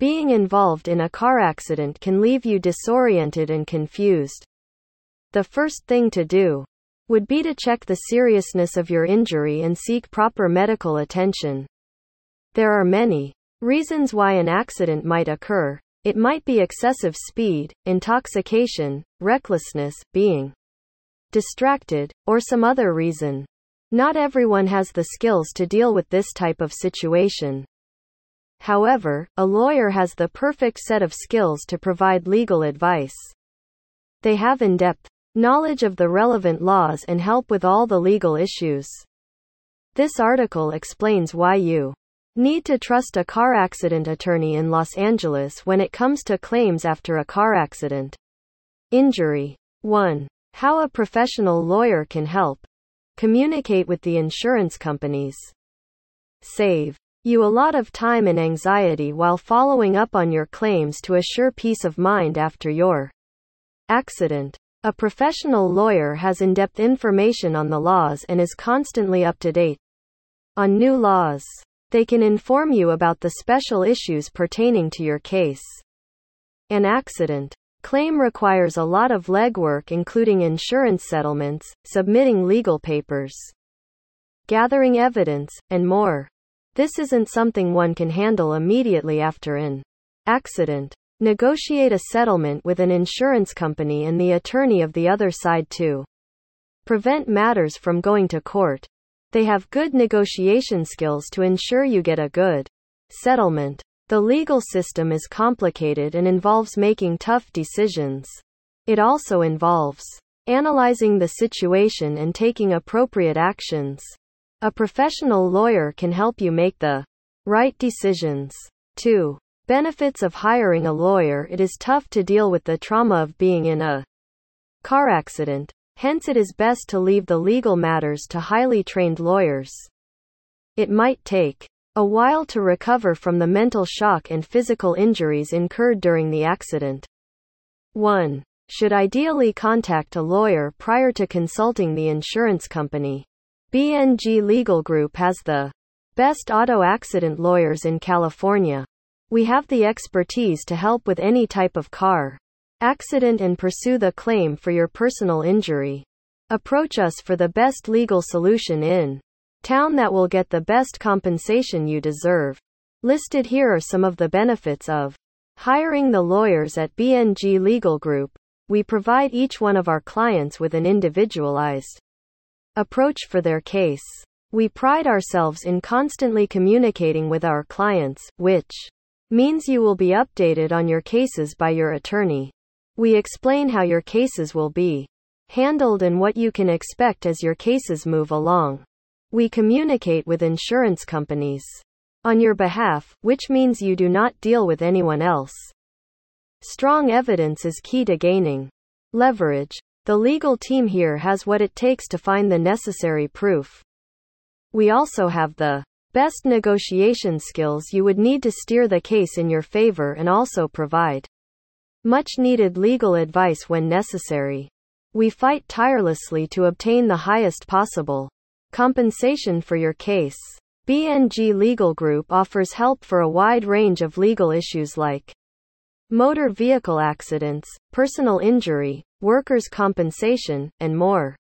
Being involved in a car accident can leave you disoriented and confused. The first thing to do would be to check the seriousness of your injury and seek proper medical attention. There are many reasons why an accident might occur. It might be excessive speed, intoxication, recklessness, being distracted, or some other reason. Not everyone has the skills to deal with this type of situation. However, a lawyer has the perfect set of skills to provide legal advice. They have in depth knowledge of the relevant laws and help with all the legal issues. This article explains why you need to trust a car accident attorney in Los Angeles when it comes to claims after a car accident. Injury 1. How a professional lawyer can help. Communicate with the insurance companies. Save you a lot of time and anxiety while following up on your claims to assure peace of mind after your accident. A professional lawyer has in depth information on the laws and is constantly up to date on new laws. They can inform you about the special issues pertaining to your case. An accident Claim requires a lot of legwork including insurance settlements, submitting legal papers, gathering evidence, and more. This isn't something one can handle immediately after an accident. Negotiate a settlement with an insurance company and the attorney of the other side to prevent matters from going to court. They have good negotiation skills to ensure you get a good settlement. The legal system is complicated and involves making tough decisions. It also involves analyzing the situation and taking appropriate actions. A professional lawyer can help you make the right decisions. 2. Benefits of hiring a lawyer It is tough to deal with the trauma of being in a car accident. Hence, it is best to leave the legal matters to highly trained lawyers. It might take a while to recover from the mental shock and physical injuries incurred during the accident. 1. Should ideally contact a lawyer prior to consulting the insurance company. BNG Legal Group has the best auto accident lawyers in California. We have the expertise to help with any type of car accident and pursue the claim for your personal injury. Approach us for the best legal solution in town that will get the best compensation you deserve. Listed here are some of the benefits of hiring the lawyers at BNG Legal Group. We provide each one of our clients with an individualized approach for their case. We pride ourselves in constantly communicating with our clients, which means you will be updated on your cases by your attorney. We explain how your cases will be handled and what you can expect as your cases move along. We communicate with insurance companies on your behalf, which means you do not deal with anyone else. Strong evidence is key to gaining leverage. The legal team here has what it takes to find the necessary proof. We also have the best negotiation skills you would need to steer the case in your favor and also provide much needed legal advice when necessary. We fight tirelessly to obtain the highest possible Compensation for your case. BNG Legal Group offers help for a wide range of legal issues like motor vehicle accidents, personal injury, workers' compensation, and more.